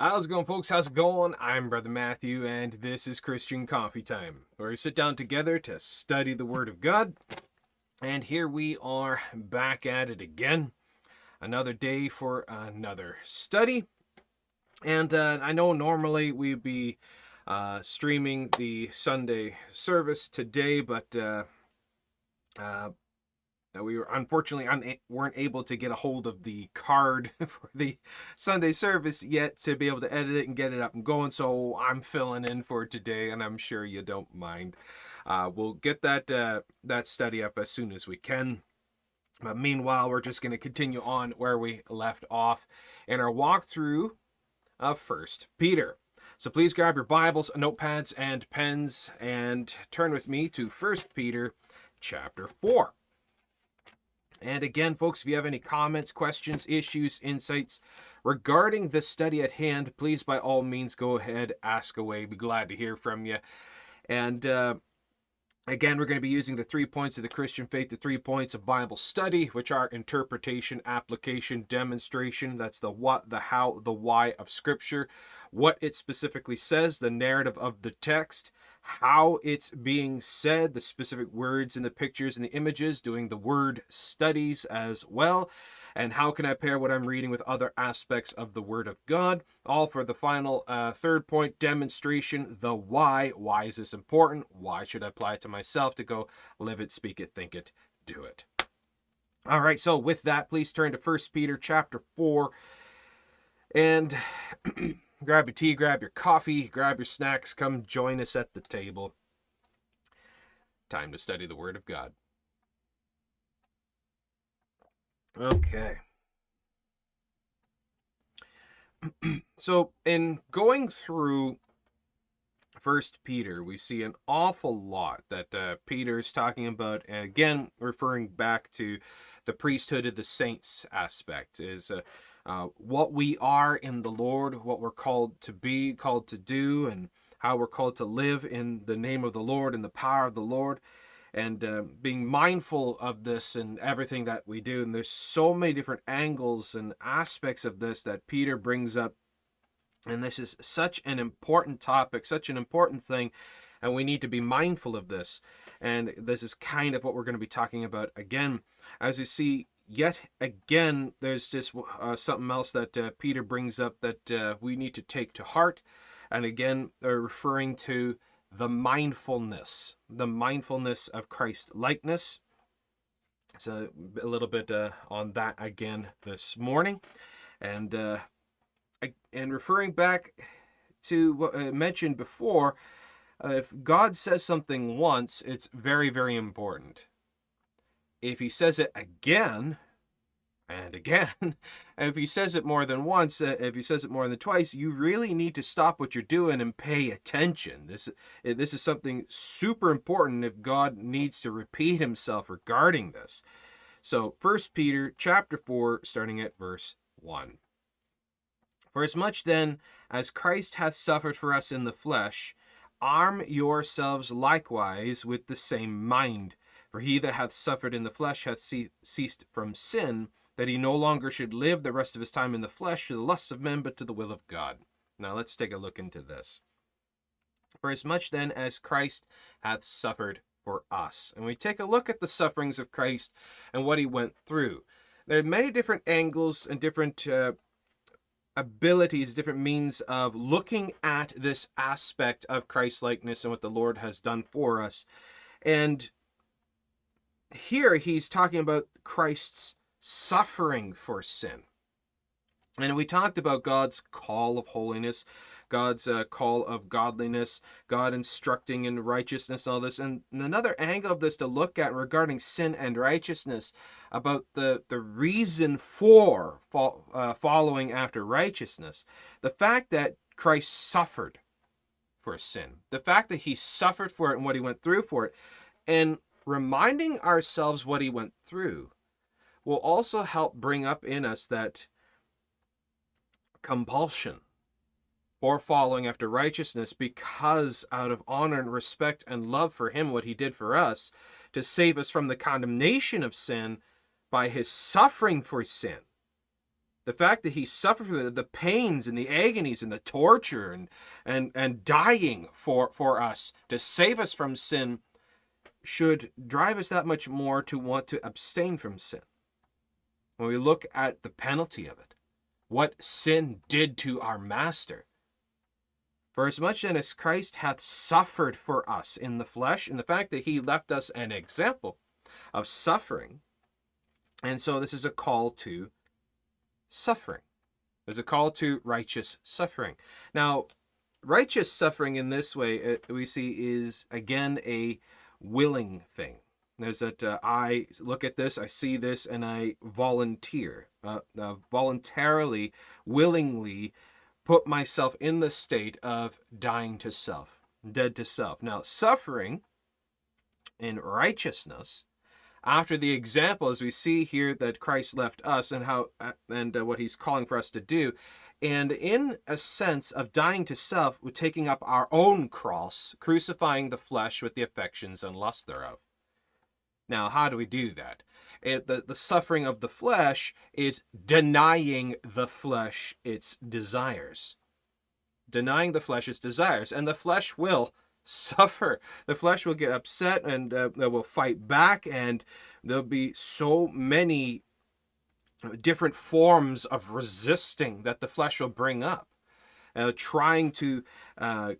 How's it going, folks? How's it going? I'm Brother Matthew, and this is Christian Coffee Time, where we sit down together to study the Word of God. And here we are back at it again. Another day for another study. And uh, I know normally we'd be uh, streaming the Sunday service today, but uh, we were unfortunately un- weren't able to get a hold of the card for the Sunday service yet to be able to edit it and get it up and going. So I'm filling in for today, and I'm sure you don't mind. Uh, we'll get that uh, that study up as soon as we can. But meanwhile, we're just going to continue on where we left off in our walkthrough of First Peter. So please grab your Bibles, notepads, and pens, and turn with me to First Peter chapter four. And again, folks, if you have any comments, questions, issues, insights regarding the study at hand, please by all means go ahead, ask away. Be glad to hear from you. And uh, again, we're going to be using the three points of the Christian faith, the three points of Bible study, which are interpretation, application, demonstration. That's the what, the how, the why of Scripture, what it specifically says, the narrative of the text how it's being said, the specific words in the pictures and the images, doing the word studies as well, and how can I pair what I'm reading with other aspects of the Word of God. All for the final uh, third point demonstration the why. Why is this important? Why should I apply it to myself to go live it, speak it, think it, do it? All right, so with that, please turn to First Peter chapter 4. And grab your tea, grab your coffee, grab your snacks, come join us at the table. Time to study the Word of God. Okay. so, in going through First Peter, we see an awful lot that uh, Peter is talking about, and again, referring back to the priesthood of the saints aspect, is uh, uh, what we are in the Lord, what we're called to be, called to do, and how we're called to live in the name of the Lord and the power of the Lord, and uh, being mindful of this and everything that we do. And there's so many different angles and aspects of this that Peter brings up. And this is such an important topic, such an important thing, and we need to be mindful of this. And this is kind of what we're going to be talking about again. As you see, yet again, there's just uh, something else that uh, Peter brings up that uh, we need to take to heart. And again, they're referring to the mindfulness, the mindfulness of Christ likeness. So a little bit uh, on that again this morning, and uh, and referring back to what I mentioned before, uh, if God says something once, it's very very important if he says it again and again, and if he says it more than once, uh, if he says it more than twice, you really need to stop what you're doing and pay attention. This uh, this is something super important if God needs to repeat himself regarding this. So, First Peter chapter 4 starting at verse 1. For as much then as Christ hath suffered for us in the flesh, arm yourselves likewise with the same mind for he that hath suffered in the flesh hath ceased from sin, that he no longer should live the rest of his time in the flesh to the lusts of men, but to the will of God. Now let's take a look into this. For as much then as Christ hath suffered for us. And we take a look at the sufferings of Christ and what he went through. There are many different angles and different uh, abilities, different means of looking at this aspect of Christ likeness and what the Lord has done for us. And here he's talking about Christ's suffering for sin. And we talked about God's call of holiness, God's uh, call of godliness, God instructing in righteousness, all this. And another angle of this to look at regarding sin and righteousness, about the, the reason for fo- uh, following after righteousness. The fact that Christ suffered for sin, the fact that he suffered for it and what he went through for it. And reminding ourselves what he went through will also help bring up in us that compulsion or following after righteousness because out of honor and respect and love for him what he did for us to save us from the condemnation of sin by his suffering for sin. The fact that he suffered the, the pains and the agonies and the torture and and and dying for for us to save us from sin should drive us that much more to want to abstain from sin when we look at the penalty of it what sin did to our master for as much then as Christ hath suffered for us in the flesh, and the fact that he left us an example of suffering, and so this is a call to suffering. There's a call to righteous suffering. Now, righteous suffering in this way, uh, we see, is again a willing thing. There's that uh, I look at this, I see this, and I volunteer, uh, uh, voluntarily, willingly put myself in the state of dying to self, dead to self. Now, suffering in righteousness after the example as we see here that Christ left us and how uh, and uh, what he's calling for us to do and in a sense of dying to self with taking up our own cross crucifying the flesh with the affections and lust thereof. Now how do we do that? It, the, the suffering of the flesh is denying the flesh its desires. Denying the flesh its desires and the flesh will suffer. The flesh will get upset and uh, will fight back, and there'll be so many different forms of resisting that the flesh will bring up, uh, trying to uh,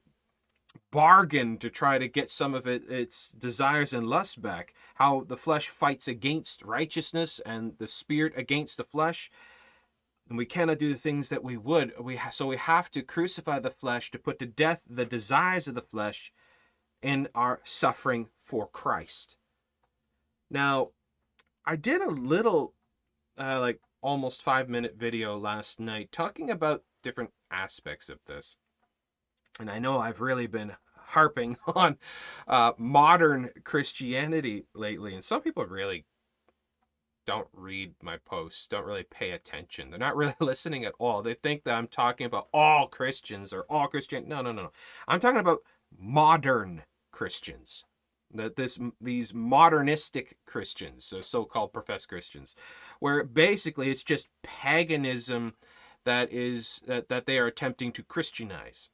bargain to try to get some of it, its desires and lusts back. How the flesh fights against righteousness and the spirit against the flesh and we cannot do the things that we would. We ha- so we have to crucify the flesh to put to death the desires of the flesh in our suffering for Christ. Now, I did a little, uh, like almost five minute video last night talking about different aspects of this. And I know I've really been harping on uh, modern Christianity lately, and some people really don't read my posts, don't really pay attention. They're not really listening at all. They think that I'm talking about all Christians or all Christian. No, no, no, no. I'm talking about modern Christians. That this these modernistic Christians, so-called professed Christians, where basically it's just paganism that is that, that they are attempting to Christianize.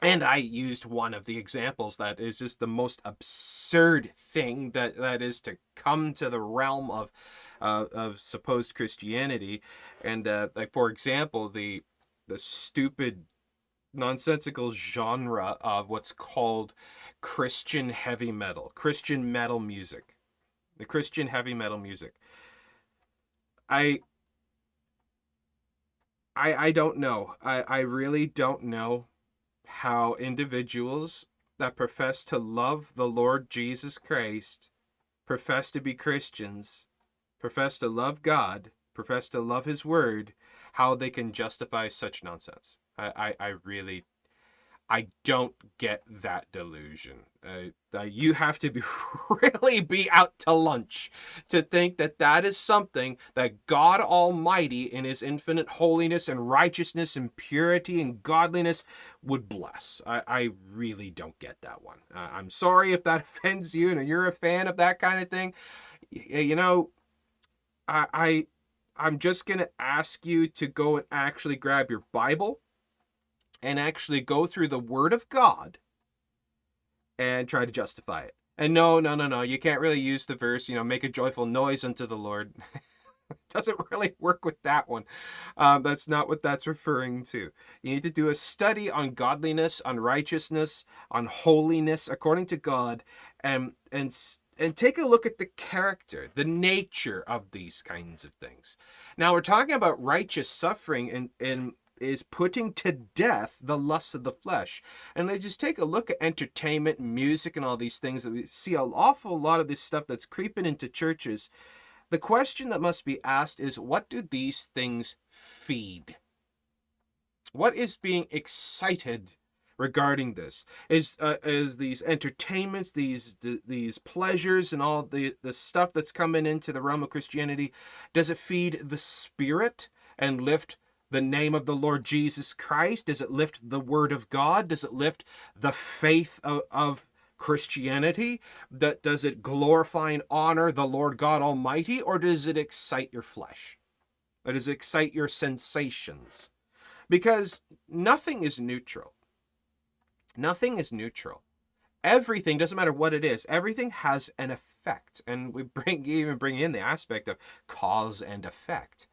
And I used one of the examples that is just the most absurd thing that, that is to come to the realm of uh, of supposed Christianity. And uh, like for example, the the stupid nonsensical genre of what's called Christian heavy metal, Christian metal music, the Christian heavy metal music. I I I don't know. I I really don't know how individuals that profess to love the Lord Jesus Christ, profess to be Christians, profess to love God, profess to love His Word, how they can justify such nonsense. I, I, I really, I don't get that delusion. Uh, uh, you have to be really be out to lunch to think that that is something that God Almighty, in His infinite holiness and righteousness and purity and godliness, would bless. I, I really don't get that one. Uh, I'm sorry if that offends you and you're a fan of that kind of thing. You know, I, I I'm just gonna ask you to go and actually grab your Bible and actually go through the Word of God and try to justify it. And no, no, no, no, you can't really use the verse, you know, make a joyful noise unto the Lord. it doesn't really work with that one. Um, that's not what that's referring to. You need to do a study on godliness, on righteousness, on holiness according to God, and and and take a look at the character, the nature of these kinds of things. Now we're talking about righteous suffering and and is putting to death the lusts of the flesh. And they just take a look at entertainment, music, and all these things that we see an awful lot of this stuff that's creeping into churches. The question that must be asked is what do these things feed? What is being excited regarding this? Is uh, is these entertainments, these these pleasures, and all the the stuff that's coming into the realm of Christianity? Does it feed the spirit and lift the name of the Lord Jesus Christ? Does it lift the word of God? Does it lift the faith of, of Christianity? That does it glorify and honor the Lord God Almighty, or does it excite your flesh? Or does it excite your sensations? Because nothing is neutral. Nothing is neutral. Everything doesn't matter what it is. Everything has an effect, and we bring even bring in the aspect of cause and effect.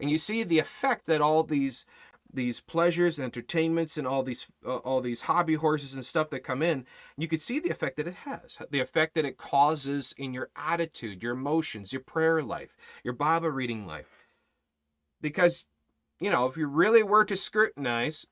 And you see the effect that all these these pleasures and entertainments and all these uh, all these hobby horses and stuff that come in you can see the effect that it has the effect that it causes in your attitude your emotions your prayer life your bible reading life. Because you know if you really were to scrutinize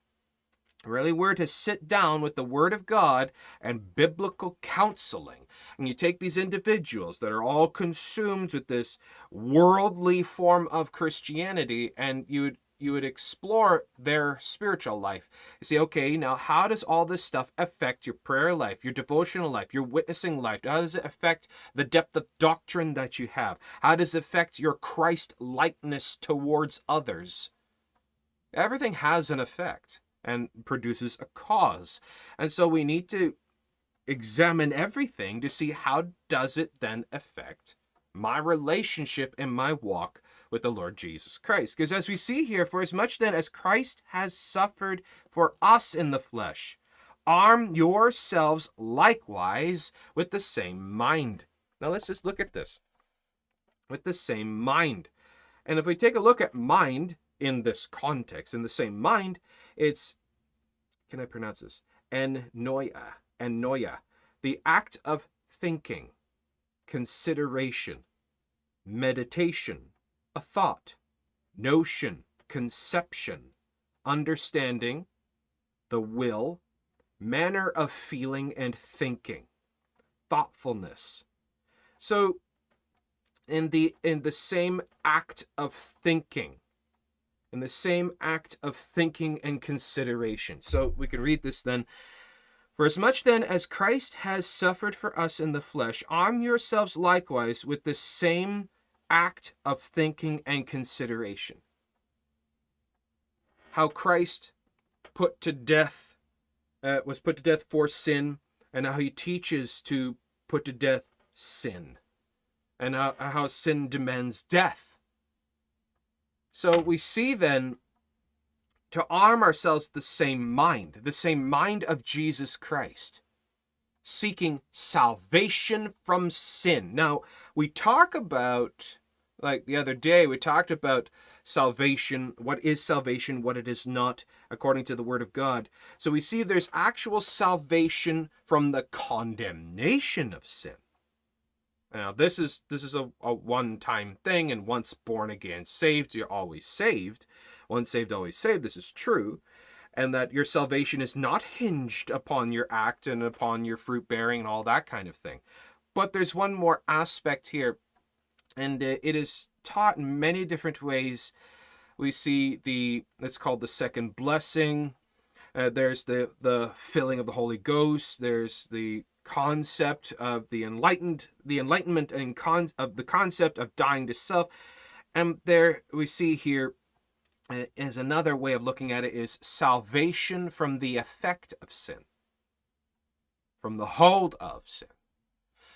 really were to sit down with the word of god and biblical counseling and you take these individuals that are all consumed with this worldly form of christianity and you would you would explore their spiritual life. You say, okay, now how does all this stuff affect your prayer life, your devotional life, your witnessing life? How does it affect the depth of doctrine that you have? How does it affect your Christ likeness towards others? Everything has an effect and produces a cause. And so we need to examine everything to see how does it then affect my relationship and my walk with the Lord Jesus Christ. Because as we see here, for as much then as Christ has suffered for us in the flesh, arm yourselves likewise with the same mind. Now let's just look at this. With the same mind. And if we take a look at mind in this context, in the same mind, it's, can I pronounce this? Ennoia. Ennoia. The act of thinking, consideration, meditation, a thought, notion, conception, understanding, the will, manner of feeling and thinking, thoughtfulness. So in the in the same act of thinking, in the same act of thinking and consideration. So we can read this then. For as much then as Christ has suffered for us in the flesh, arm yourselves likewise with the same act of thinking and consideration. How Christ put to death, uh, was put to death for sin, and how he teaches to put to death sin, and how, how sin demands death. So we see then to arm ourselves the same mind, the same mind of Jesus Christ seeking salvation from sin. Now, we talk about, like the other day, we talked about salvation, what is salvation, what it is not, according to the Word of God. So we see there's actual salvation from the condemnation of sin. Now, this is this is a, a one-time thing, and once born again, saved, you're always saved. Once saved, always saved. This is true and that your salvation is not hinged upon your act and upon your fruit bearing and all that kind of thing. But there's one more aspect here, and it is taught in many different ways. We see the it's called the second blessing. Uh, there's the the filling of the Holy Ghost. There's the concept of the enlightened, the enlightenment and con of the concept of dying to self. And there we see here uh, is another way of looking at it is salvation from the effect of sin, from the hold of sin.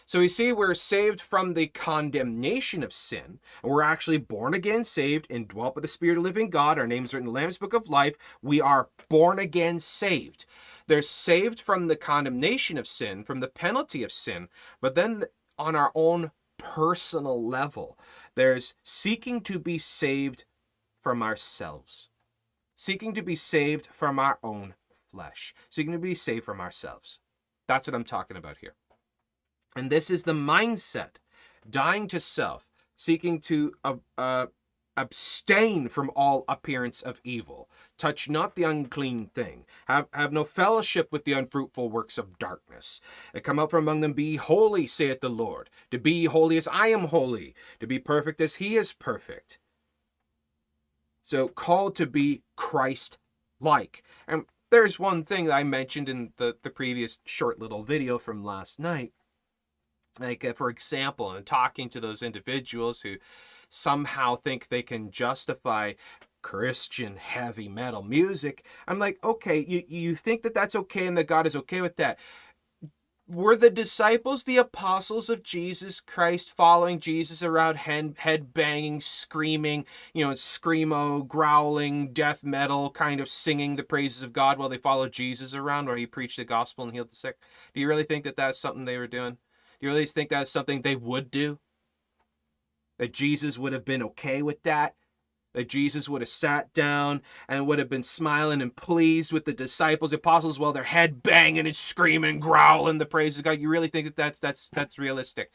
So we see we're saved from the condemnation of sin, and we're actually born again, saved, and dwelt by the Spirit of living God. Our names are in the Lamb's Book of Life. We are born again, saved. They're saved from the condemnation of sin, from the penalty of sin, but then on our own personal level, there's seeking to be saved from ourselves, seeking to be saved from our own flesh, seeking to be saved from ourselves. That's what I'm talking about here. And this is the mindset dying to self, seeking to uh, uh, abstain from all appearance of evil, touch not the unclean thing, have, have no fellowship with the unfruitful works of darkness, and come out from among them, be holy, saith the Lord, to be holy as I am holy, to be perfect as he is perfect. So called to be Christ like. And there's one thing that I mentioned in the, the previous short little video from last night. Like, uh, for example, in talking to those individuals who somehow think they can justify Christian heavy metal music, I'm like, okay, you, you think that that's okay and that God is okay with that. were the disciples the apostles of Jesus Christ following Jesus around head, head banging, screaming, you know, screamo, growling, death metal, kind of singing the praises of God while they followed Jesus around where he preached the gospel and healed the sick? Do you really think that that's something they were doing? Do you really think that's something they would do? That Jesus would have been okay with that? that Jesus would have sat down and would have been smiling and pleased with the disciples, apostles, while their head banging and screaming, growling the praise of God. You really think that that's that's that's realistic?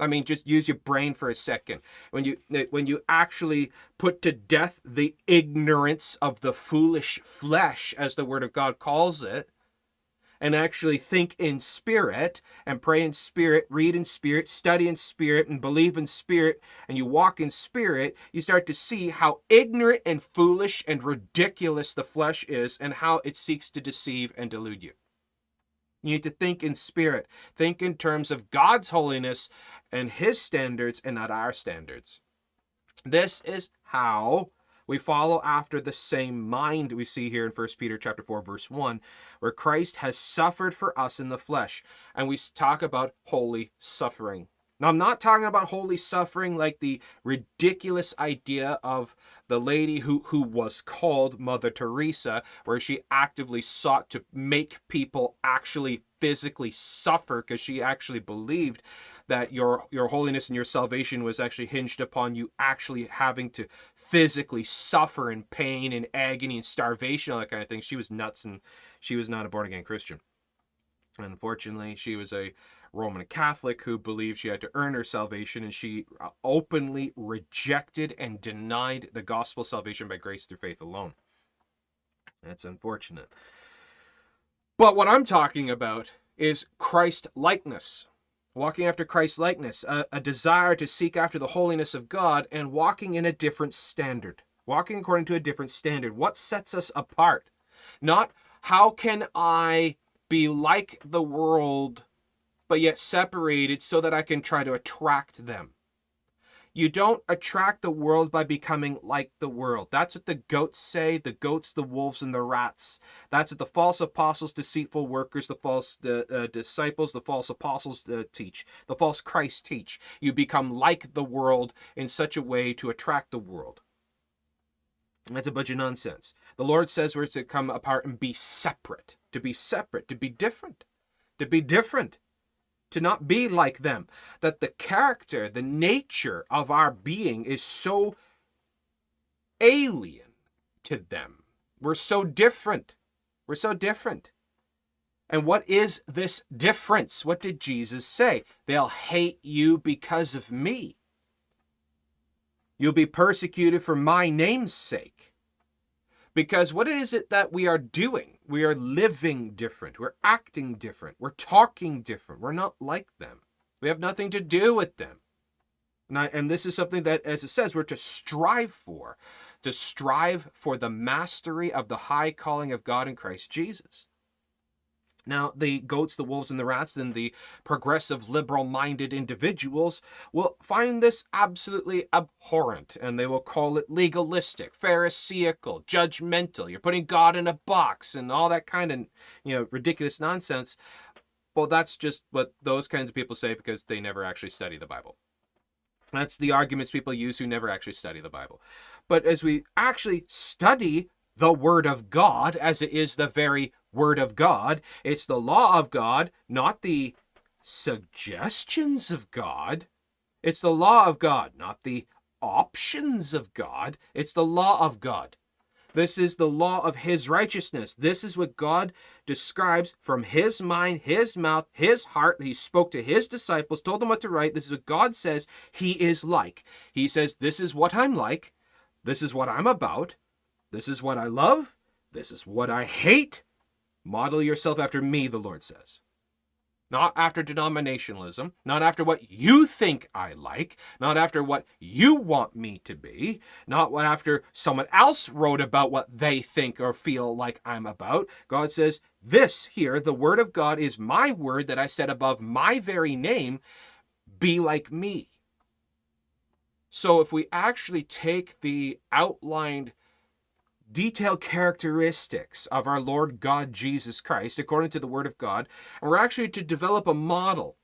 I mean, just use your brain for a second. When you when you actually put to death the ignorance of the foolish flesh, as the Word of God calls it, and actually think in spirit and pray in spirit, read in spirit, study in spirit, and believe in spirit, and you walk in spirit, you start to see how ignorant and foolish and ridiculous the flesh is and how it seeks to deceive and delude you. You need to think in spirit, think in terms of God's holiness and His standards and not our standards. This is how we follow after the same mind we see here in 1 Peter chapter 4 verse 1 where Christ has suffered for us in the flesh and we talk about holy suffering. Now I'm not talking about holy suffering like the ridiculous idea of the lady who who was called Mother Teresa where she actively sought to make people actually physically suffer because she actually believed that your your holiness and your salvation was actually hinged upon you actually having to physically suffer in pain and agony and starvation, all that kind of thing. She was nuts and she was not a born again Christian. Unfortunately, she was a Roman Catholic who believed she had to earn her salvation, and she uh, openly rejected and denied the gospel salvation by grace through faith alone. That's unfortunate. But what I'm talking about is Christ likeness walking after Christ's likeness, a, a desire to seek after the holiness of God, and walking in a different standard, walking according to a different standard. What sets us apart? Not how can I be like the world, but yet separated so that I can try to attract them. You don't attract the world by becoming like the world. That's what the goats say, the goats, the wolves, and the rats. That's what the false apostles, deceitful workers, the false the, uh, disciples, the false apostles uh, teach, the false Christ teach. You become like the world in such a way to attract the world. That's a bunch of nonsense. The Lord says we're to come apart and be separate, to be separate, to be different, to be different to not be like them. That the character, the nature of our being is so alien to them. We're so different. We're so different. And what is this difference? What did Jesus say? They'll hate you because of me. You'll be persecuted for my name's sake. Because what is it that we are doing? We are living different. We're acting different. We're talking different. We're not like them. We have nothing to do with them. And, I, and this is something that, as it says, we're to strive for, to strive for the mastery of the high calling of God in Christ Jesus. Now, the goats, the wolves, and the rats, and the progressive, liberal minded individuals will find this absolutely abhorrent and they will call it legalistic, pharisaical, judgmental. You're putting God in a box and all that kind of, you know, ridiculous nonsense. Well, that's just what those kinds of people say because they never actually study the Bible. That's the arguments people use who never actually study the Bible. But as we actually study the Word of God, as it is the very Word of God. It's the law of God, not the suggestions of God. It's the law of God, not the options of God. It's the law of God. This is the law of his righteousness. This is what God describes from his mind, his mouth, his heart. He spoke to his disciples, told them what to write. This is what God says he is like. He says, This is what I'm like. This is what I'm about. This is what I love. This is what I hate. Model yourself after me, the Lord says. Not after denominationalism, not after what you think I like, not after what you want me to be, not after someone else wrote about what they think or feel like I'm about. God says, This here, the Word of God, is my word that I said above my very name. Be like me. So if we actually take the outlined detailed characteristics of our Lord God Jesus Christ according to the Word of God. And we're actually to develop a model.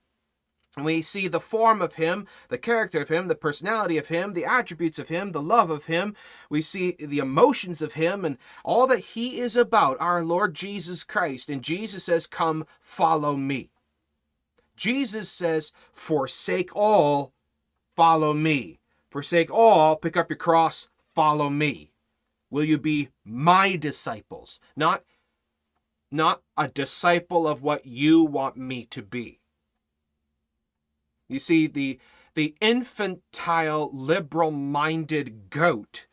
And we see the form of Him, the character of Him, the personality of Him, the attributes of Him, the love of Him. We see the emotions of Him and all that He is about, our Lord Jesus Christ. And Jesus says, Come, follow me. Jesus says, Forsake all, follow me. Forsake all, pick up your cross, follow me will you be my disciples, not not a disciple of what you want me to be. You see, the the infantile, liberal-minded goat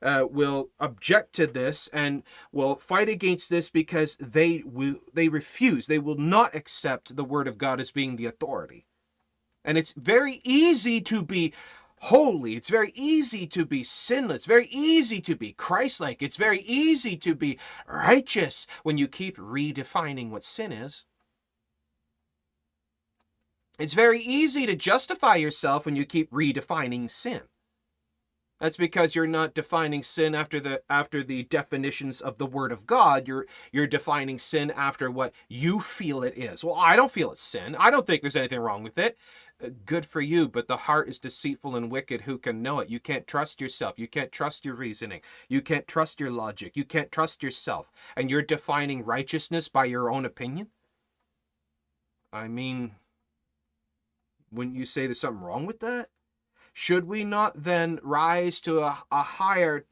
uh, will object to this and will fight against this because they will they refuse. They will not accept the word of God as being the authority. And it's very easy to be holy. It's very easy to be sinless, very easy to be Christ-like. It's very easy to be righteous when you keep redefining what sin is. It's very easy to justify yourself when you keep redefining sin. That's because you're not defining sin after the after the definitions of the word of God. You're you're defining sin after what you feel it is. Well, I don't feel it's sin. I don't think there's anything wrong with it good for you, but the heart is deceitful and wicked. Who can know it? You can't trust yourself. You can't trust your reasoning. You can't trust your logic. You can't trust yourself. And you're defining righteousness by your own opinion? I mean, wouldn't you say there's something wrong with that? Should we not then rise to a, a higher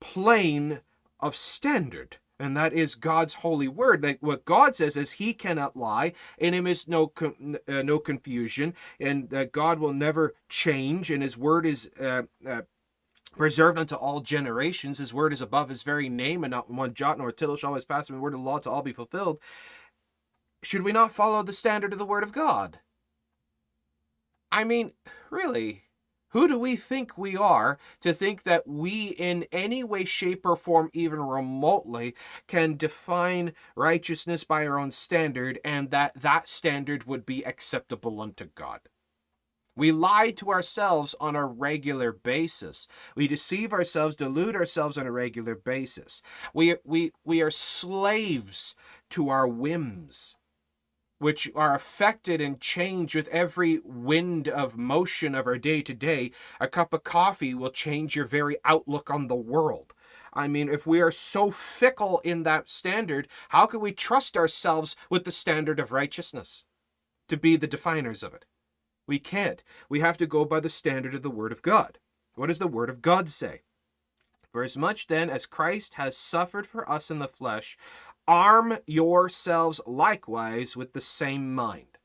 plane of standard? And that is God's holy word. Like what God says is He cannot lie, in Him is no uh, no confusion, and that God will never change, and His word is. Uh, uh, preserved unto all generations. His word is above his very name, and not one jot nor tittle shall always pass from the word of the law to all be fulfilled. Should we not follow the standard of the word of God? I mean, really, who do we think we are to think that we, in any way, shape, or form, even remotely, can define righteousness by our own standard and that that standard would be acceptable unto God? We lie to ourselves on a regular basis. We deceive ourselves, delude ourselves on a regular basis. We, we, we are slaves to our whims which are affected and changed with every wind of motion of our day to day, a cup of coffee will change your very outlook on the world. I mean, if we are so fickle in that standard, how can we trust ourselves with the standard of righteousness to be the definers of it? We can't. We have to go by the standard of the Word of God. What does the Word of God say? For as much then as Christ has suffered for us in the flesh, Arm yourselves likewise with the same mind.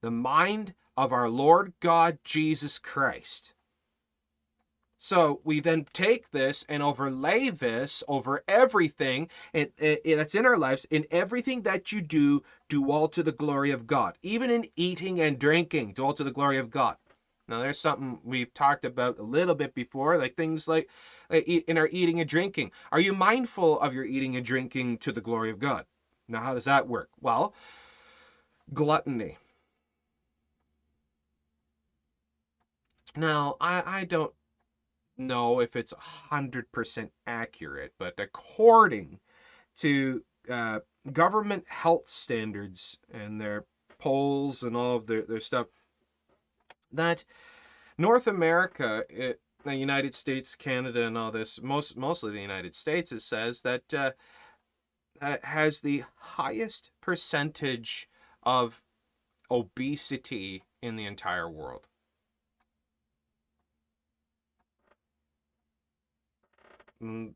The mind of our Lord God Jesus Christ. So we then take this and overlay this over everything that's in our lives. In everything that you do, do all to the glory of God. Even in eating and drinking, do all to the glory of God. Now, there's something we've talked about a little bit before, like things like, like in our eating and drinking. Are you mindful of your eating and drinking to the glory of God? Now, how does that work? Well, gluttony. Now, I, I don't know if it's 100% accurate, but according to uh, government health standards and their polls and all of their, their stuff, that North America, it, the United States, Canada, and all this, most mostly the United States, it says that uh, uh, has the highest percentage of obesity in the entire world. Mm,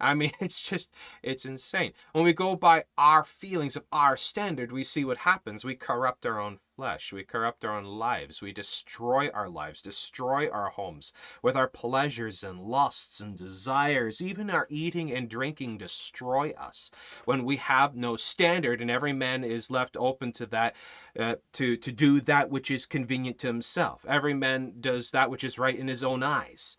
I mean, it's just, it's insane. When we go by our feelings of our standard, we see what happens. We corrupt our own flesh. We corrupt our own lives. We destroy our lives, destroy our homes with our pleasures and lusts and desires. Even our eating and drinking destroy us when we have no standard and every man is left open to that, uh, to, to do that which is convenient to himself. Every man does that which is right in his own eyes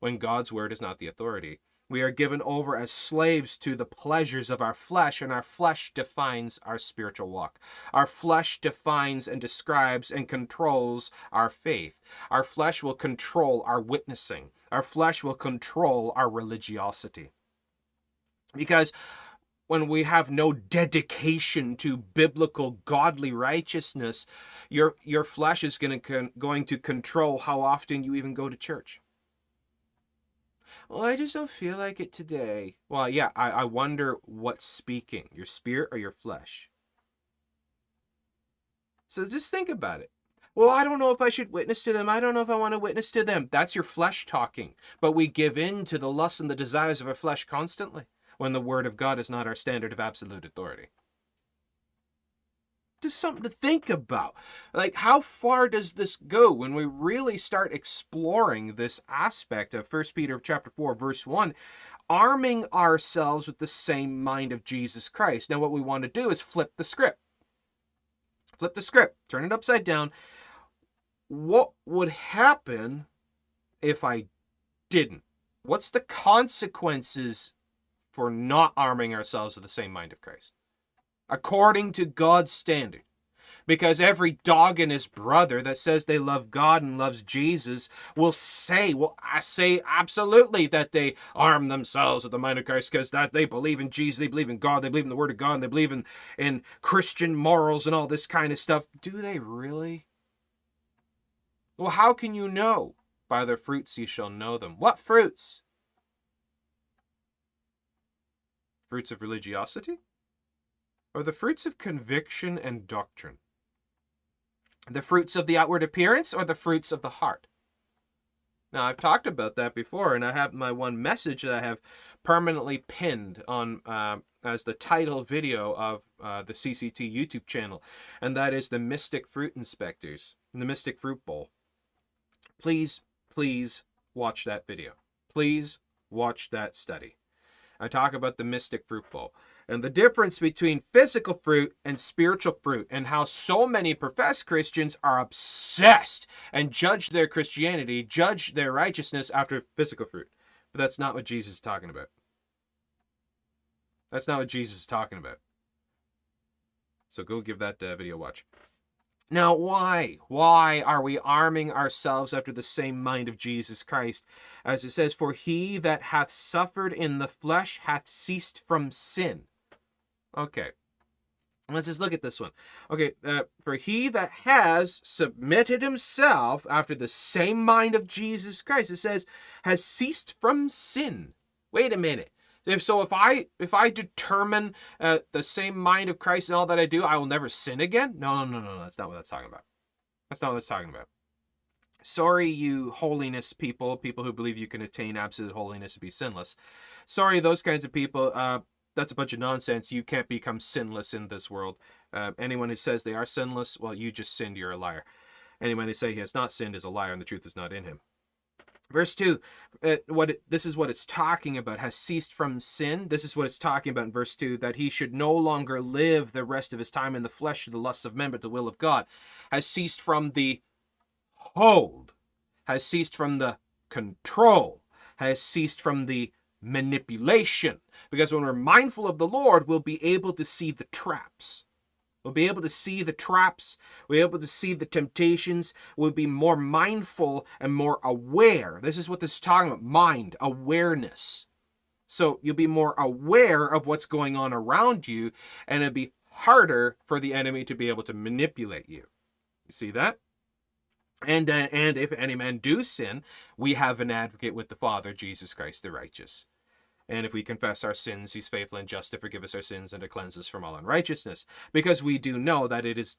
when God's word is not the authority. We are given over as slaves to the pleasures of our flesh, and our flesh defines our spiritual walk. Our flesh defines and describes and controls our faith. Our flesh will control our witnessing. Our flesh will control our religiosity. Because when we have no dedication to biblical godly righteousness, your your flesh is going to going to control how often you even go to church. Well, I just don't feel like it today. Well, yeah, I, I wonder what's speaking, your spirit or your flesh. So just think about it. Well, I don't know if I should witness to them. I don't know if I want to witness to them. That's your flesh talking. But we give in to the lusts and the desires of our flesh constantly when the word of God is not our standard of absolute authority just something to think about. Like, how far does this go when we really start exploring this aspect of First Peter chapter 4, verse 1, arming ourselves with the same mind of Jesus Christ? Now, what we want to do is flip the script. Flip the script, turn it upside down. What would happen if I didn't? What's the consequences for not arming ourselves with the same mind of Christ? According to God's standard. Because every dog and his brother that says they love God and loves Jesus will say, well, I say absolutely that they arm themselves with the mind of Christ because that they believe in Jesus, they believe in God, they believe in the Word of God, and they believe in, in Christian morals and all this kind of stuff. Do they really? Well, how can you know? By their fruits you shall know them. What fruits? Fruits of religiosity? Are the fruits of conviction and doctrine? The fruits of the outward appearance or the fruits of the heart? Now, I've talked about that before, and I have my one message that I have permanently pinned on uh, as the title video of uh, the CCT YouTube channel, and that is the Mystic Fruit Inspectors, the Mystic Fruit Bowl. Please, please watch that video. Please watch that study. I talk about the Mystic Fruit Bowl and the difference between physical fruit and spiritual fruit, and how so many professed Christians are obsessed and judge their Christianity, judge their righteousness after physical fruit. But that's not what Jesus is talking about. That's not what Jesus is talking about. So go give that uh, video a watch. Now, why? Why are we arming ourselves after the same mind of Jesus Christ? As it says, For he that hath suffered in the flesh hath ceased from sin. Okay. Let's just look at this one. Okay, uh, for he that has submitted himself after the same mind of Jesus Christ, it says, has ceased from sin. Wait a minute. If so, if I if I determine uh, the same mind of Christ and all that I do, I will never sin again. No, no, no, no, no. That's not what that's talking about. That's not what that's talking about. Sorry, you holiness people, people who believe you can attain absolute holiness and be sinless. Sorry, those kinds of people. Uh, that's a bunch of nonsense. You can't become sinless in this world. Uh, anyone who says they are sinless, well, you just sinned. You're a liar. Anyone who say he has not sinned is a liar, and the truth is not in him. Verse two, uh, what it, this is what it's talking about: has ceased from sin. This is what it's talking about in verse two: that he should no longer live the rest of his time in the flesh to the lusts of men, but the will of God. Has ceased from the hold. Has ceased from the control. Has ceased from the manipulation. Because when we're mindful of the Lord, we'll be able to see the traps. We'll be able to see the traps. We'll be able to see the temptations. We'll be more mindful and more aware. This is what this is talking about mind, awareness. So you'll be more aware of what's going on around you, and it'll be harder for the enemy to be able to manipulate you. You see that? And, uh, and if any man do sin, we have an advocate with the Father, Jesus Christ the righteous. And if we confess our sins, he's faithful and just to forgive us our sins and to cleanse us from all unrighteousness. Because we do know that it is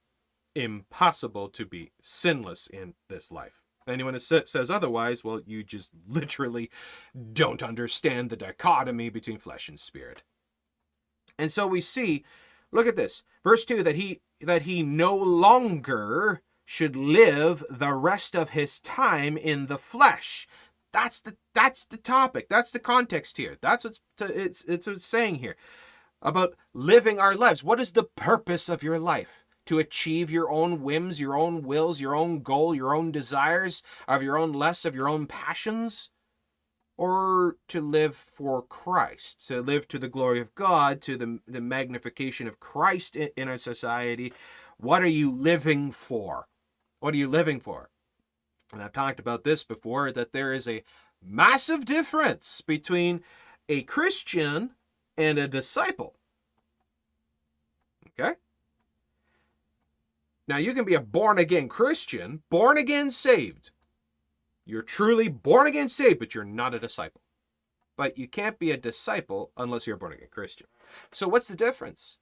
impossible to be sinless in this life. Anyone who says otherwise, well, you just literally don't understand the dichotomy between flesh and spirit. And so we see, look at this, verse 2 that he that he no longer should live the rest of his time in the flesh. That's the that's the topic. That's the context here. That's what's it's it's what's saying here about living our lives. What is the purpose of your life? To achieve your own whims, your own wills, your own goal, your own desires, of your own lusts, of your own passions? or to live for Christ, to live to the glory of God, to the, the magnification of Christ in, in our society. What are you living for? What are you living for? And I've talked about this before that there is a massive difference between a Christian and a disciple. Okay? Now, you can be a born again Christian, born again saved. You're truly born again saved, but you're not a disciple. But you can't be a disciple unless you're a born again Christian. So, what's the difference?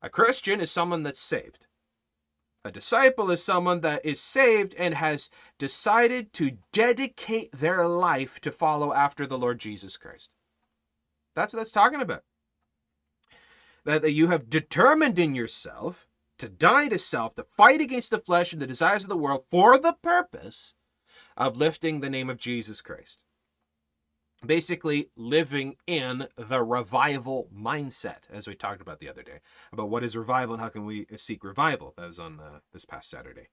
A Christian is someone that's saved. A disciple is someone that is saved and has decided to dedicate their life to follow after the Lord Jesus Christ. That's what that's talking about. That, that you have determined in yourself to die to self, to fight against the flesh and the desires of the world for the purpose of lifting the name of Jesus Christ. Basically, living in the revival mindset, as we talked about the other day, about what is revival and how can we seek revival. That was on uh, this past Saturday.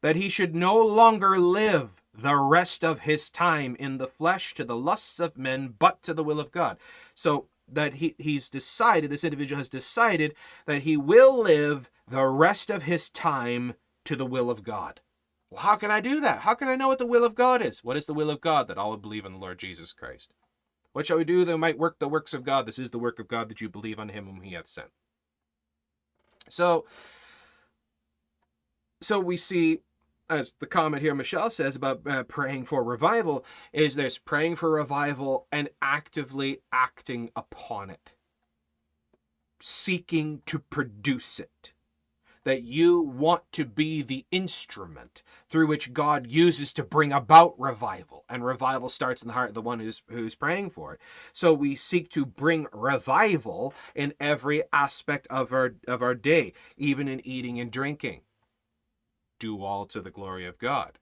That he should no longer live the rest of his time in the flesh to the lusts of men, but to the will of God. So that he, he's decided, this individual has decided that he will live the rest of his time to the will of God. Well, how can I do that? How can I know what the will of God is? What is the will of God? That all would believe in the Lord Jesus Christ. What shall we do that we might work the works of God? This is the work of God that you believe on him whom he hath sent. So, so we see, as the comment here Michelle says about uh, praying for revival, is there's praying for revival and actively acting upon it, seeking to produce it that you want to be the instrument through which God uses to bring about revival. And revival starts in the heart of the one who's, who's praying for it. So we seek to bring revival in every aspect of our, of our day, even in eating and drinking. Do all to the glory of God.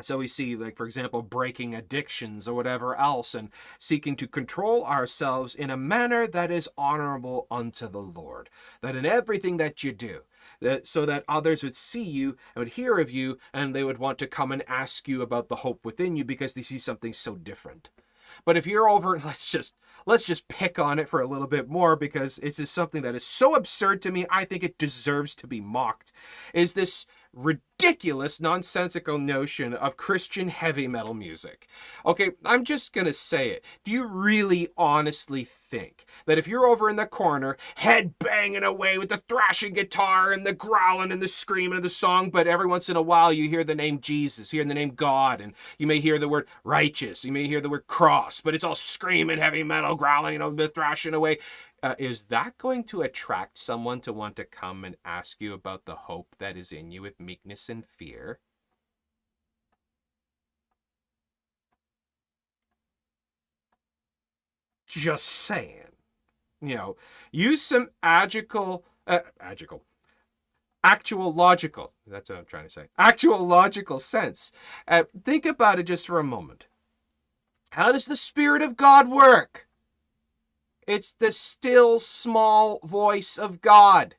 So we see, like, for example, breaking addictions or whatever else and seeking to control ourselves in a manner that is honorable unto the Lord. That in everything that you do, that so that others would see you and would hear of you and they would want to come and ask you about the hope within you because they see something so different. But if you're over, let's just let's just pick on it for a little bit more because it's just something that is so absurd to me. I think it deserves to be mocked. Is this ridiculous, nonsensical notion of Christian heavy metal music. Okay, I'm just gonna say it. Do you really honestly think that if you're over in the corner, head banging away with the thrashing guitar and the growling and the screaming of the song, but every once in a while you hear the name Jesus, hear the name God, and you may hear the word righteous, you may hear the word cross, but it's all screaming heavy metal, growling, you know, the thrashing away uh, is that going to attract someone to want to come and ask you about the hope that is in you with meekness and fear? Just saying. You know, use some agical, uh, agical, actual logical, that's what I'm trying to say, actual logical sense. Uh, think about it just for a moment. How does the Spirit of God work? It's the still small voice of God.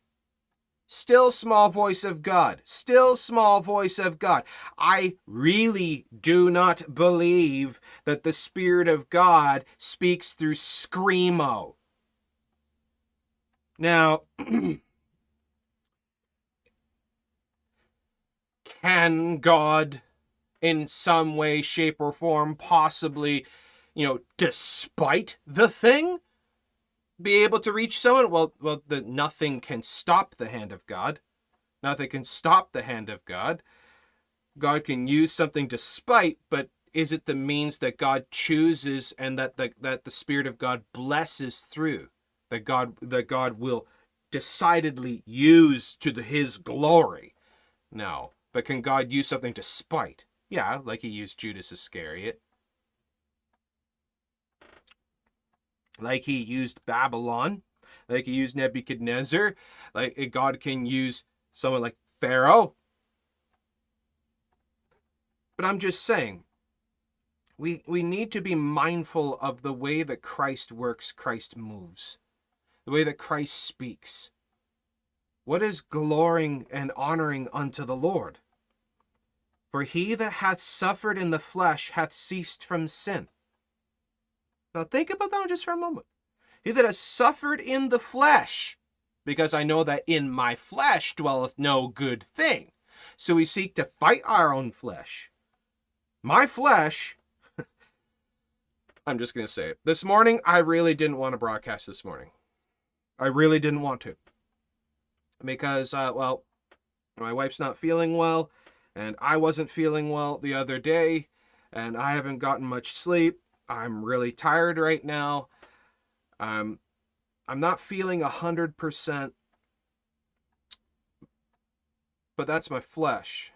Still small voice of God. Still small voice of God. I really do not believe that the Spirit of God speaks through screamo. Now, can God, in some way, shape, or form, possibly, you know, despite the thing, be able to reach someone? Well, well, the nothing can stop the hand of God. Nothing can stop the hand of God. God can use something despite, but is it the means that God chooses and that the, that the Spirit of God blesses through? That God that God will decidedly use to the, His glory? No. But can God use something to spite? Yeah, like He used Judas Iscariot. Like he used Babylon, like he used Nebuchadnezzar, like God can use someone like Pharaoh. But I'm just saying, we, we need to be mindful of the way that Christ works, Christ moves, the way that Christ speaks. What is glorying and honoring unto the Lord? For he that hath suffered in the flesh hath ceased from sin. Now think about that just for a moment. He that has suffered in the flesh, because I know that in my flesh dwelleth no good thing. So we seek to fight our own flesh. My flesh, I'm just going to say it. This morning, I really didn't want to broadcast this morning. I really didn't want to. Because, uh, well, my wife's not feeling well, and I wasn't feeling well the other day, and I haven't gotten much sleep. I'm really tired right now. Um, I'm not feeling a hundred percent, but that's my flesh.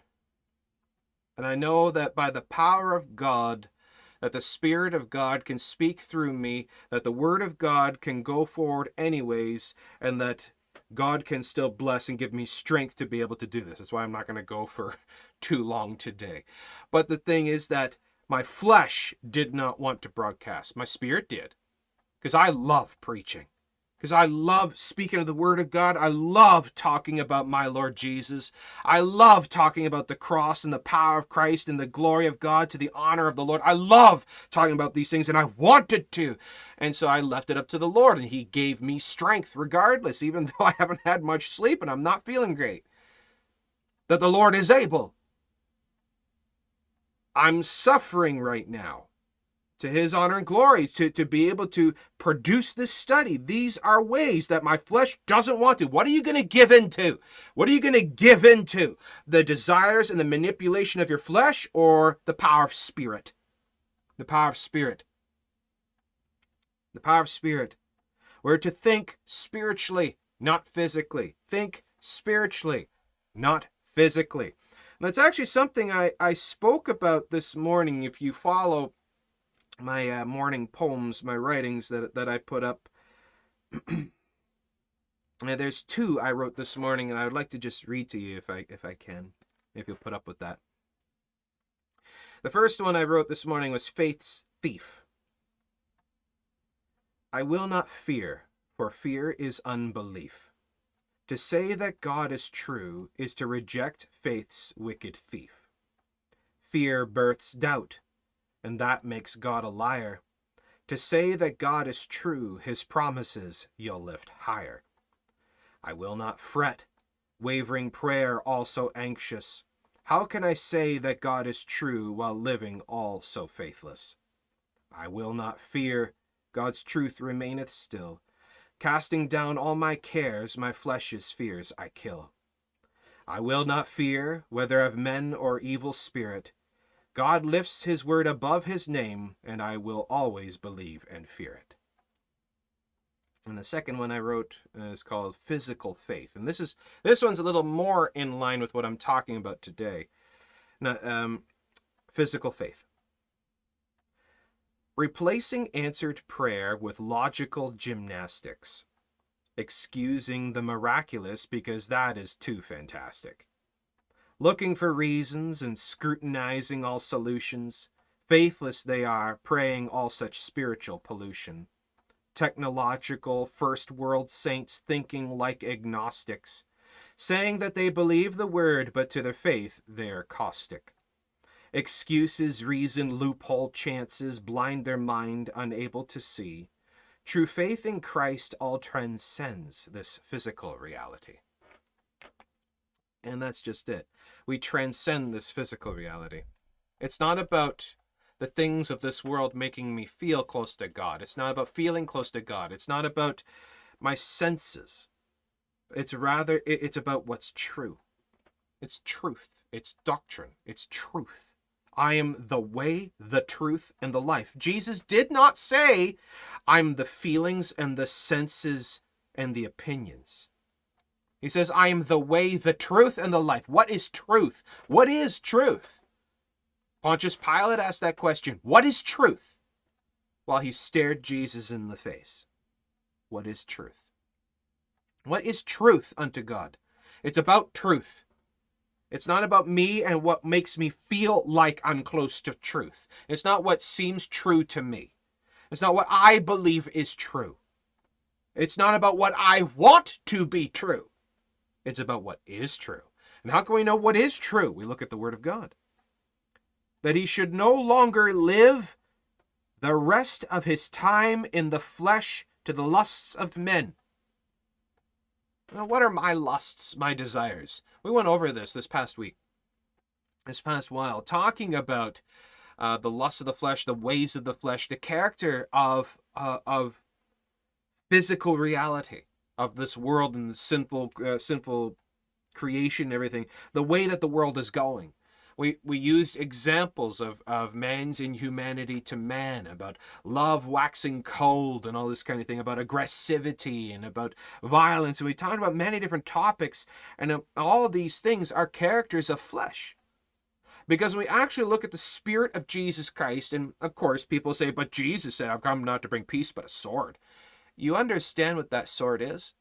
And I know that by the power of God, that the Spirit of God can speak through me, that the Word of God can go forward anyways, and that God can still bless and give me strength to be able to do this. That's why I'm not going to go for too long today. But the thing is that my flesh did not want to broadcast, my spirit did, because I love preaching because I love speaking of the Word of God. I love talking about my Lord Jesus. I love talking about the cross and the power of Christ and the glory of God to the honor of the Lord. I love talking about these things and I wanted to. And so I left it up to the Lord and He gave me strength regardless, even though I haven't had much sleep and I'm not feeling great. That the Lord is able. I'm suffering right now to his honor and glory to, to be able to produce this study. These are ways that my flesh doesn't want to. What are you going to give into? What are you going to give into? The desires and the manipulation of your flesh or the power of spirit? The power of spirit. The power of spirit. We're to think spiritually, not physically. Think spiritually, not physically. That's actually something I, I spoke about this morning. If you follow my uh, morning poems, my writings that that I put up. now, there's two I wrote this morning, and I would like to just read to you if I if I can, if you'll put up with that. The first one I wrote this morning was Faith's Thief. I will not fear, for fear is unbelief. To say that God is true is to reject faith's wicked thief. Fear births doubt, and that makes God a liar. To say that God is true, his promises you'll lift higher. I will not fret, wavering prayer also anxious. How can I say that God is true while living all so faithless? I will not fear, God's truth remaineth still. Casting down all my cares, my flesh's fears I kill. I will not fear, whether of men or evil spirit, God lifts his word above his name, and I will always believe and fear it. And the second one I wrote is called Physical Faith. And this is this one's a little more in line with what I'm talking about today. Now, um, physical faith. Replacing answered prayer with logical gymnastics. Excusing the miraculous because that is too fantastic looking for reasons and scrutinizing all solutions. Faithless they are, praying all such spiritual pollution. Technological first world saints thinking like agnostics, saying that they believe the word, but to their faith they're caustic. Excuses, reason, loophole, chances blind their mind, unable to see. True faith in Christ all transcends this physical reality. And that's just it. We transcend this physical reality. It's not about the things of this world making me feel close to God. It's not about feeling close to God. It's not about my senses. It's rather, it's about what's true. It's truth. It's doctrine. It's truth. I am the way, the truth, and the life. Jesus did not say, I'm the feelings and the senses and the opinions. He says, I am the way, the truth, and the life. What is truth? What is truth? Pontius Pilate asked that question. What is truth? While he stared Jesus in the face. What is truth? What is truth unto God? It's about truth. It's not about me and what makes me feel like I'm close to truth. It's not what seems true to me. It's not what I believe is true. It's not about what I want to be true. It's about what is true. And how can we know what is true? We look at the Word of God. that he should no longer live the rest of his time in the flesh to the lusts of men. What are my lusts, my desires? We went over this this past week, this past while, talking about uh, the lusts of the flesh, the ways of the flesh, the character of uh, of physical reality of this world and the sinful uh, sinful creation and everything, the way that the world is going. We, we use examples of, of man's inhumanity to man, about love waxing cold and all this kind of thing, about aggressivity and about violence. And we talked about many different topics, and uh, all these things are characters of flesh. Because we actually look at the spirit of Jesus Christ, and of course, people say, But Jesus said, I've come not to bring peace, but a sword. You understand what that sword is?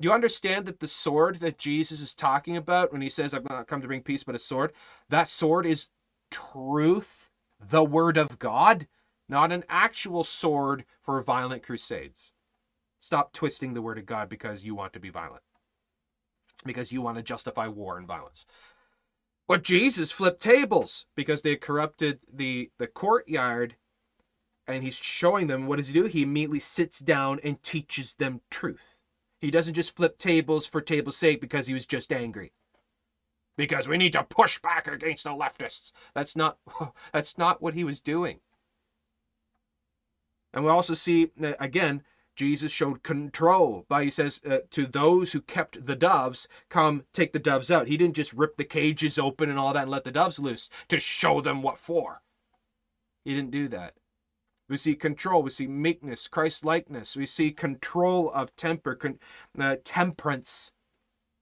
Do you understand that the sword that Jesus is talking about when he says, I've not come to bring peace but a sword, that sword is truth, the word of God, not an actual sword for violent crusades. Stop twisting the word of God because you want to be violent, because you want to justify war and violence. But Jesus flipped tables because they corrupted the, the courtyard and he's showing them what does he do? He immediately sits down and teaches them truth. He doesn't just flip tables for table's sake because he was just angry. Because we need to push back against the leftists. That's not that's not what he was doing. And we also see again Jesus showed control by he says uh, to those who kept the doves, come take the doves out. He didn't just rip the cages open and all that and let the doves loose to show them what for. He didn't do that. We see control. We see meekness, Christ likeness. We see control of temper, con- uh, temperance,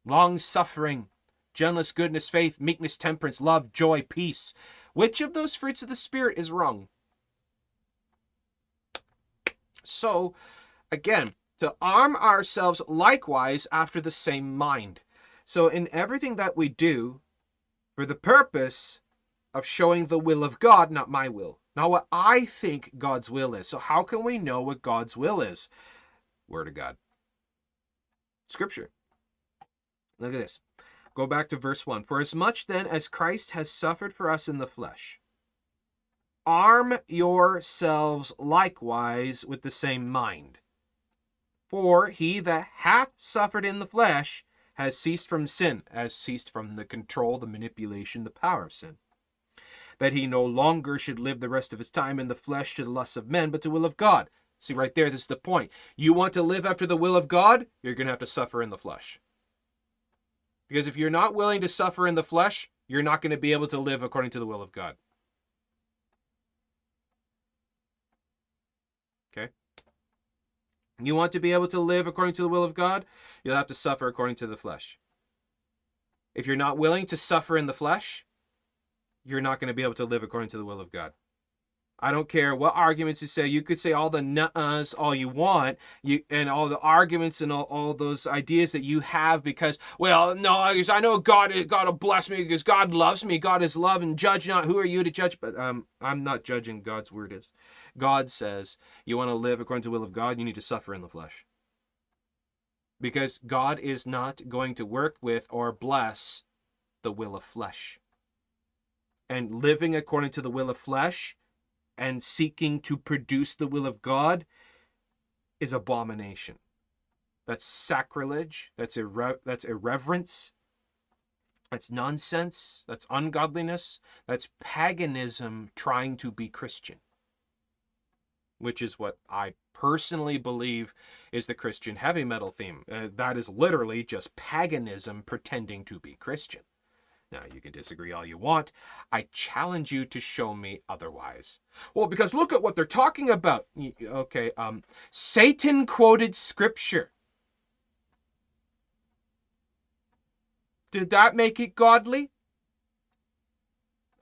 long suffering, gentleness, goodness, faith, meekness, temperance, love, joy, peace. Which of those fruits of the Spirit is wrong? So, again, to arm ourselves likewise after the same mind. So, in everything that we do, for the purpose of showing the will of God, not my will. Not what I think God's will is. So, how can we know what God's will is? Word of God. Scripture. Look at this. Go back to verse 1. For as much then as Christ has suffered for us in the flesh, arm yourselves likewise with the same mind. For he that hath suffered in the flesh has ceased from sin, has ceased from the control, the manipulation, the power of sin that he no longer should live the rest of his time in the flesh to the lusts of men, but to the will of God. See, right there, this is the point. You want to live after the will of God, you're going to have to suffer in the flesh. Because if you're not willing to suffer in the flesh, you're not going to be able to live according to the will of God. Okay? You want to be able to live according to the will of God, you'll have to suffer according to the flesh. If you're not willing to suffer in the flesh, you're not going to be able to live according to the will of God. I don't care what arguments you say. You could say all the nuts all you want, you and all the arguments and all, all those ideas that you have because, well, no, I know God God will bless me because God loves me. God is love and judge not. Who are you to judge? But um, I'm not judging. God's word is. God says you want to live according to the will of God. You need to suffer in the flesh. Because God is not going to work with or bless the will of flesh and living according to the will of flesh and seeking to produce the will of God is abomination. That's sacrilege. That's irre- that's irreverence. That's nonsense. That's ungodliness. That's paganism trying to be Christian. Which is what I personally believe is the Christian heavy metal theme. Uh, that is literally just paganism pretending to be Christian. Now, you can disagree all you want. I challenge you to show me otherwise. Well, because look at what they're talking about. Okay, um, Satan quoted scripture. Did that make it godly?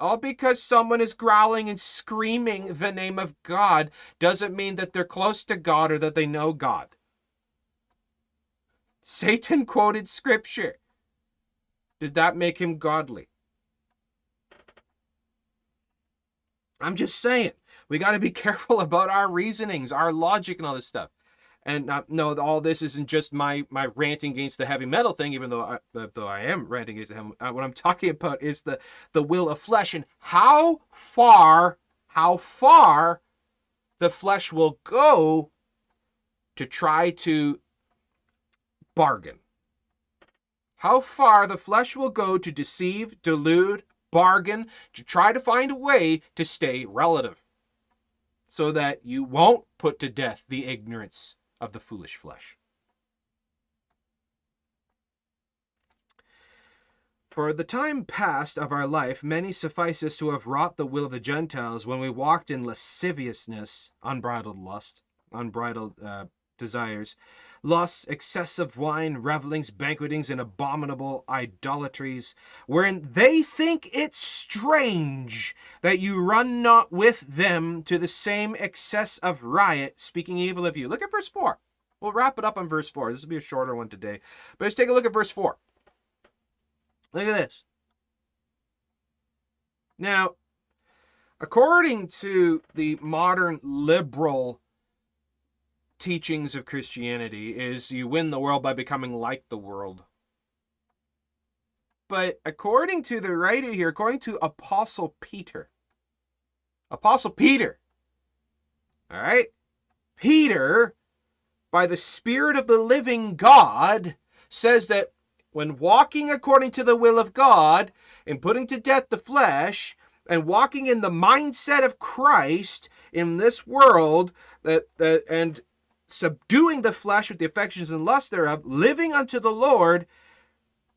All because someone is growling and screaming the name of God doesn't mean that they're close to God or that they know God. Satan quoted scripture. Did that make him godly? I'm just saying, we got to be careful about our reasonings, our logic, and all this stuff. And uh, no, all this isn't just my my ranting against the heavy metal thing, even though I, though I am ranting against him. Uh, what I'm talking about is the the will of flesh and how far, how far the flesh will go to try to bargain. How far the flesh will go to deceive, delude, bargain, to try to find a way to stay relative so that you won't put to death the ignorance of the foolish flesh. For the time past of our life, many suffice us to have wrought the will of the Gentiles when we walked in lasciviousness, unbridled lust, unbridled uh, desires, lusts, excessive wine, revelings, banquetings, and abominable idolatries, wherein they think it strange that you run not with them to the same excess of riot, speaking evil of you. Look at verse 4. We'll wrap it up on verse 4. This will be a shorter one today. But let's take a look at verse 4. Look at this. Now, according to the modern liberal teachings of Christianity is you win the world by becoming like the world. But according to the writer here, according to Apostle Peter, Apostle Peter, all right, Peter, by the Spirit of the living God, says that when walking according to the will of God and putting to death the flesh and walking in the mindset of Christ in this world that, that and subduing the flesh with the affections and lust thereof, living unto the Lord.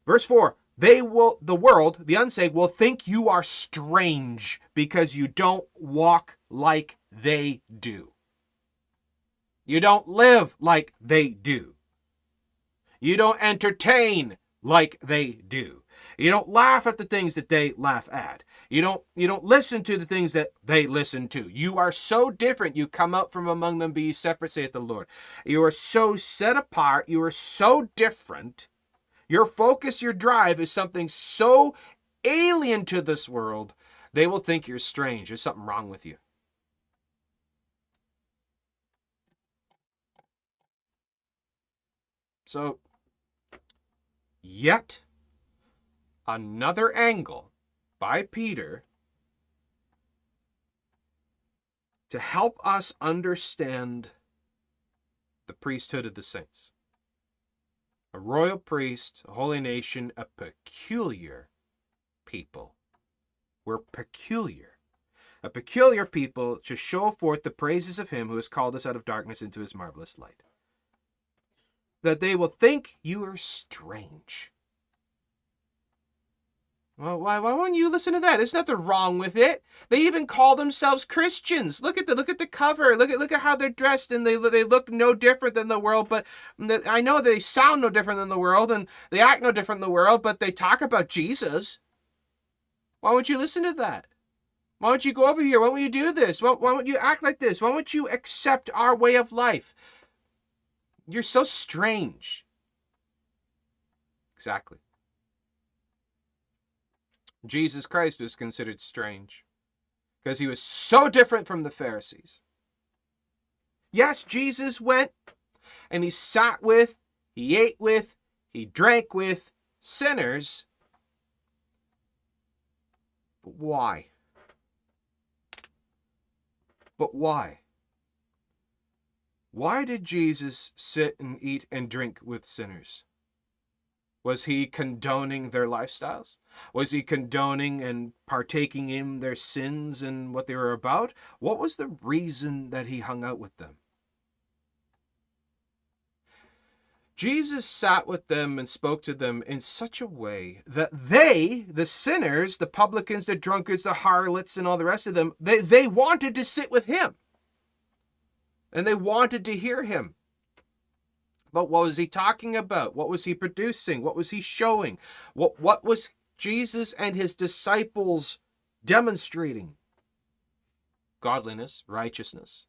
Verse 4 they will the world the unsaved will think you are strange because you don't walk like they do. You don't live like they do. You don't entertain like they do. You don't laugh at the things that they laugh at you don't you don't listen to the things that they listen to. You are so different. You come out from among them, be separate, saith the Lord. You are so set apart. You are so different. Your focus, your drive is something so alien to this world, they will think you're strange. There's something wrong with you. So, yet another angle by Peter to help us understand the priesthood of the saints. A royal priest, a holy nation, a peculiar people. We're peculiar. A peculiar people to show forth the praises of him who has called us out of darkness into his marvelous light. That they will think you are strange well, why, why won't you listen to that? There's nothing wrong with it. They even call themselves Christians. Look at the look at the cover. Look at look at how they're dressed, and they they look no different than the world. But I know they sound no different than the world, and they act no different than the world. But they talk about Jesus. Why won't you listen to that? Why don't you go over here? Why won't you do this? Why, why won't you act like this? Why won't you accept our way of life? You're so strange. Exactly. Jesus Christ was considered strange because he was so different from the Pharisees. Yes, Jesus went and he sat with, he ate with, he drank with sinners. But why? But why? Why did Jesus sit and eat and drink with sinners? Was he condoning their lifestyles? Was he condoning and partaking in their sins and what they were about? What was the reason that he hung out with them? Jesus sat with them and spoke to them in such a way that they, the sinners, the publicans, the drunkards, the harlots, and all the rest of them, they, they wanted to sit with him. And they wanted to hear him. But what was he talking about? What was he producing? What was he showing? What, what was Jesus and his disciples demonstrating? Godliness, righteousness.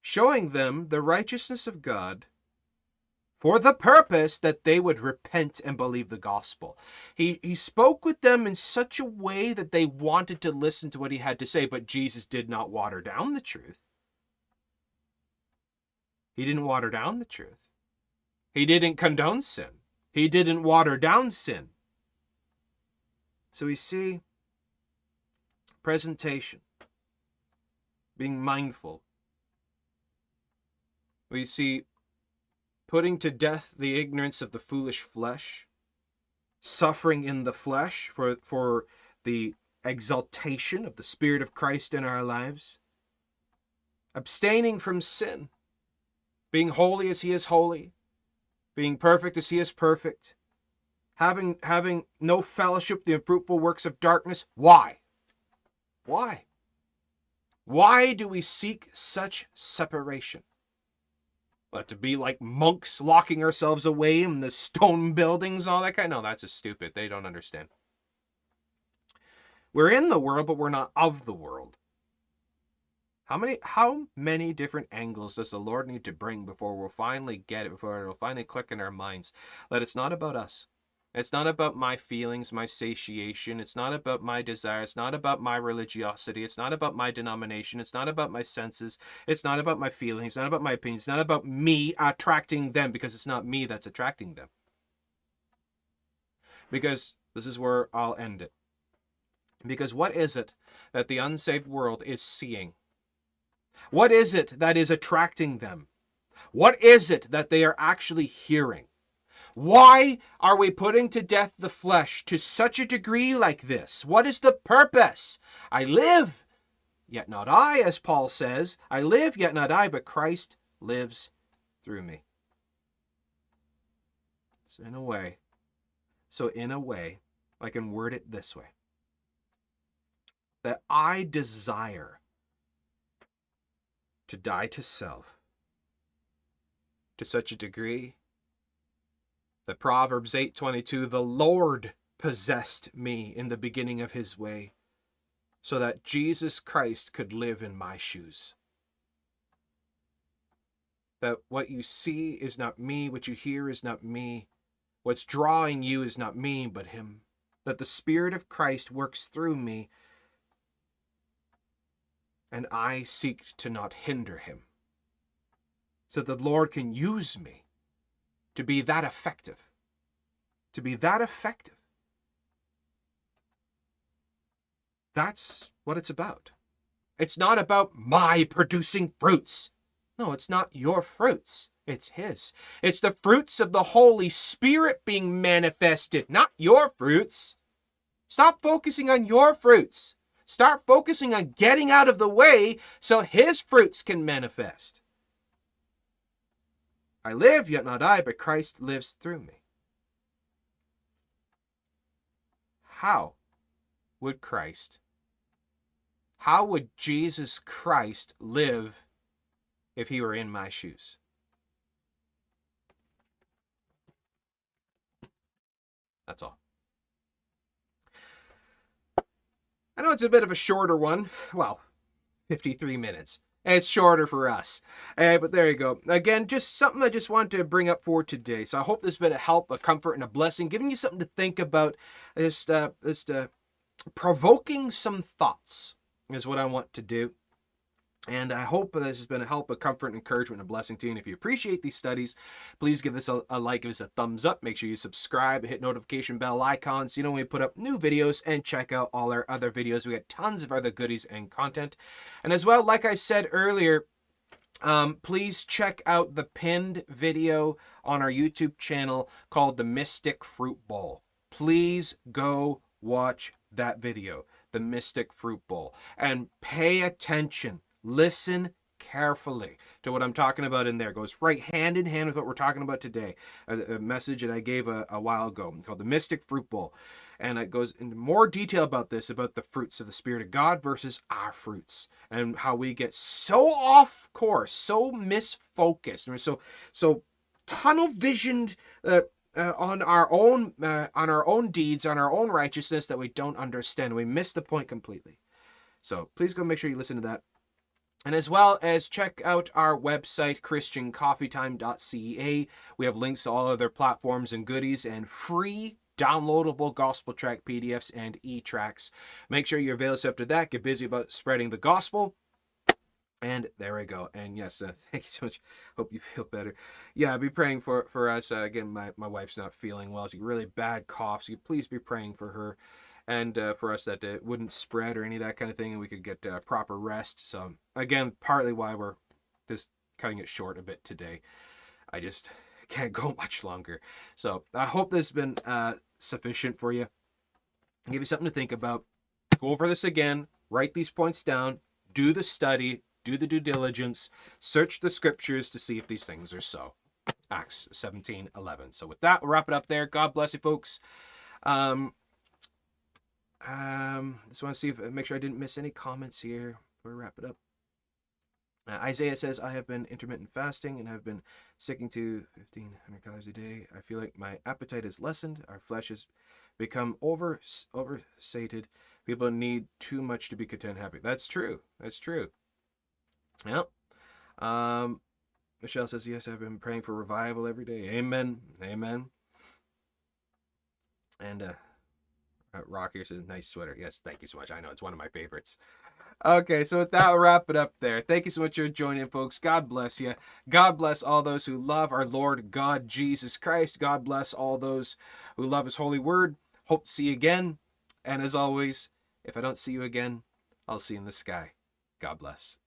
Showing them the righteousness of God for the purpose that they would repent and believe the gospel. He, he spoke with them in such a way that they wanted to listen to what he had to say, but Jesus did not water down the truth. He didn't water down the truth. He didn't condone sin. He didn't water down sin. So we see presentation, being mindful. We see putting to death the ignorance of the foolish flesh, suffering in the flesh for, for the exaltation of the Spirit of Christ in our lives, abstaining from sin, being holy as He is holy, being perfect as He is perfect, having, having no fellowship the unfruitful works of darkness. Why? Why? Why do we seek such separation? But to be like monks locking ourselves away in the stone buildings, all that kind. No, that's just stupid. They don't understand. We're in the world, but we're not of the world. How many how many different angles does the Lord need to bring before we'll finally get it, before it'll finally click in our minds that it's not about us. It's not about my feelings, my satiation. It's not about my desire. It's not about my religiosity. It's not about my denomination. It's not about my senses. It's not about my feelings. It's not about my opinions. It's not about me attracting them because it's not me that's attracting them. Because this is where I'll end it. Because what is it that the unsaved world is seeing? What is it that is attracting them? What is it that they are actually hearing? Why are we putting to death the flesh to such a degree like this? What is the purpose? I live, yet not I, as Paul says. I live, yet not I, but Christ lives through me. So, in a way, so in a way, I can word it this way that I desire to die to self to such a degree the Proverbs 8:22 The Lord possessed me in the beginning of his way so that Jesus Christ could live in my shoes. That what you see is not me, what you hear is not me, what's drawing you is not me, but him. That the Spirit of Christ works through me, and I seek to not hinder him. So that the Lord can use me to be that effective. To be that effective. That's what it's about. It's not about my producing fruits. No, it's not your fruits. It's His. It's the fruits of the Holy Spirit being manifested, not your fruits. Stop focusing on your fruits. Start focusing on getting out of the way so His fruits can manifest. I live, yet not I, but Christ lives through me. How would Christ, how would Jesus Christ live if he were in my shoes? That's all. I know it's a bit of a shorter one. Well, 53 minutes. It's shorter for us. Uh, but there you go. Again, just something I just wanted to bring up for today. So I hope this has been a help, a comfort, and a blessing, giving you something to think about. Just, uh, just uh, provoking some thoughts is what I want to do. And I hope this has been a help, a comfort, encouragement, and a blessing to you. And if you appreciate these studies, please give this a, a, like, give us a thumbs up. Make sure you subscribe, hit notification bell icons so you know when we put up new videos, and check out all our other videos. We got tons of other goodies and content. And as well, like I said earlier, um, please check out the pinned video on our YouTube channel called The Mystic Fruit Bowl. Please go watch that video, The Mystic Fruit Bowl, and pay attention Listen carefully to what I'm talking about in there. It goes right hand in hand with what we're talking about today. A, a message that I gave a, a, while ago called the Mystic Fruit Bowl. And it goes into more detail about this, about the fruits of the Spirit of God versus our fruits, and how we get so off course, so misfocused, and so so tunnel visioned uh, uh, on our own uh, on our own deeds, on our own righteousness that we don't understand. We miss the point completely. So please go make sure you listen to that. And as well as check out our website, christiancoffeetime.ca. We have links to all other platforms and goodies and free downloadable gospel track PDFs and e-tracks. Make sure you avail yourself to that. Get busy about spreading the gospel. And there we go. And yes, uh, thank you so much. Hope you feel better. Yeah, be praying for for us. Uh, again, my, my wife's not feeling well. She really bad cough. So please be praying for her and uh, for us that it wouldn't spread or any of that kind of thing, and we could get uh, proper rest. So again, partly why we're just cutting it short a bit today. I just can't go much longer. So I hope this has been uh, sufficient for you. Give you something to think about. Go over this again. Write these points down. Do the study. Do the due diligence. Search the scriptures to see if these things are so. Acts 17 11. So with that, we'll wrap it up there. God bless you, folks. Um, um, just want to see if make sure I didn't miss any comments here before we wrap it up. Uh, Isaiah says, I have been intermittent fasting and have been sticking to 1500 calories a day. I feel like my appetite is lessened. Our flesh has become over oversated. People need too much to be content happy. That's true. That's true. Yep. Um, Michelle says, Yes, I've been praying for revival every day. Amen. Amen. And uh, uh, Rocky says, nice sweater. Yes, thank you so much. I know it's one of my favorites. Okay, so with that, we'll wrap it up there. Thank you so much for joining, folks. God bless you. God bless all those who love our Lord God Jesus Christ. God bless all those who love His holy word. Hope to see you again. And as always, if I don't see you again, I'll see you in the sky. God bless.